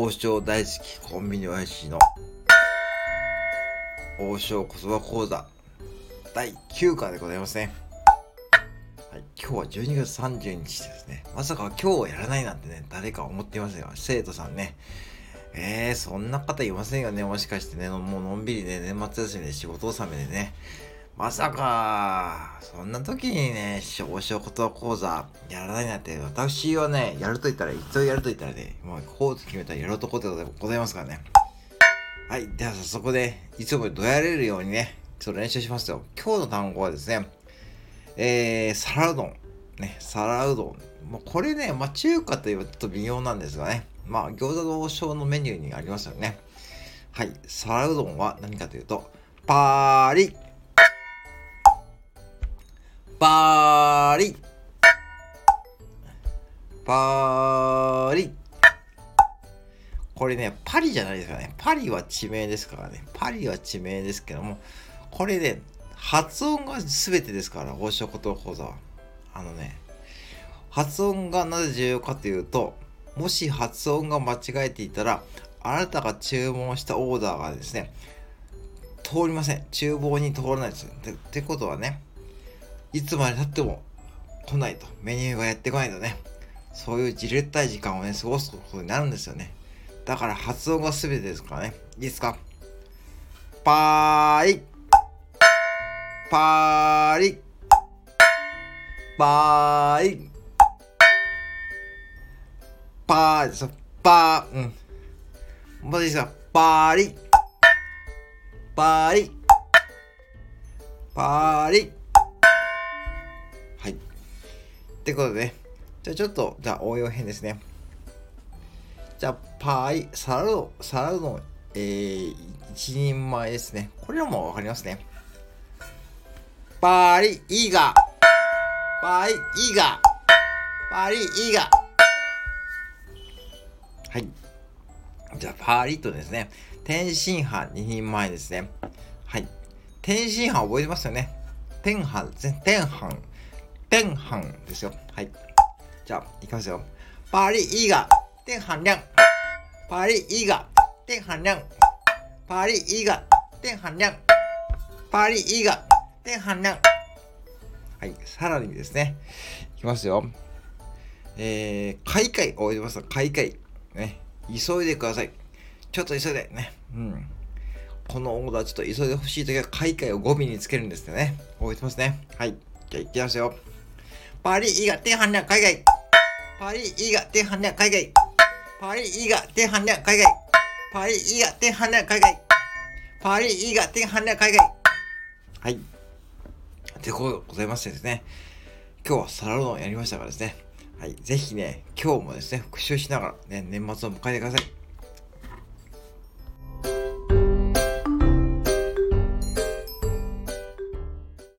王将大好きコンビニ親父の王将言葉講座第9回でございますね。はい、今日は12月30日ですね。まさか今日はやらないなんてね、誰か思っていますよ。生徒さんね。えー、そんな方いませんよね。もしかしてね、もうのんびりね、年末休みで仕事納めでね。まさか、そんな時にね、王将言葉講座やらないなんて、私はね、やると言ったら、一応やると言ったらね、もうこう決めたらやろうとこうでございますからね。はい。では早速ね、いつもどやれるようにね、ちょっと練習しますよ。今日の単語はですね、えー、皿うどん。ね、皿うどん。まあ、これね、まあ、中華というとちょっと微妙なんですがね、まあ、餃子の王将のメニューにありますよね。はい。皿うどんは何かというと、パーリッパーリパーリこれね、パリじゃないですかね。パリは地名ですからね。パリは地名ですけども、これね、発音が全てですから、王将言葉講座は。あのね、発音がなぜ重要かというと、もし発音が間違えていたら、あなたが注文したオーダーがですね、通りません。厨房に通らないです。ってことはね、いつまで経っても来ないと。メニューがやってこないとね、そういうじれったい時間をね、過ごすことになるんですよね。だから発音が全てですからね。いいですか？パーリパーリパーリパーですよ。パー、うん。まずいいですか？パーリパーリパーリってことでね。じゃあちょっと、じゃあ応用編ですね。じゃあ、パイ、サラダ、サラダの、えー、一人前ですね。これはもわかりますね。パーリ、イガ。パリ、イガ。パーリ、イガ。はい。じゃあ、パーリとですね。天津飯二人前ですね。はい。天津飯覚えてますよね。天飯ですね。天飯。天飯ですよ。はい。じゃあ、いきますよ。パリ、イガ。电含量，パリ一个电含量，パリ一个電含量、パリ一个電含量。はい、さらにですね、いきますよ。えー、開会覚えてます開会。ね、急いでください。ちょっと急いで、ね。うん。このオーダーちょっと急いでほしいときは、開会を語尾につけるんですよね。覚えてますね。はい。じゃあ、いきますよ。パリ以外で反乱海外。パリ以外で反乱海外。パリ以外で反乱海外。パリ以外で反乱海外。パリ以外で反乱海外。はい。といことでございましてですね。今日はサラロんやりましたからですね。はい。ぜひね、今日もですね、復習しながらね、年末を迎えてください。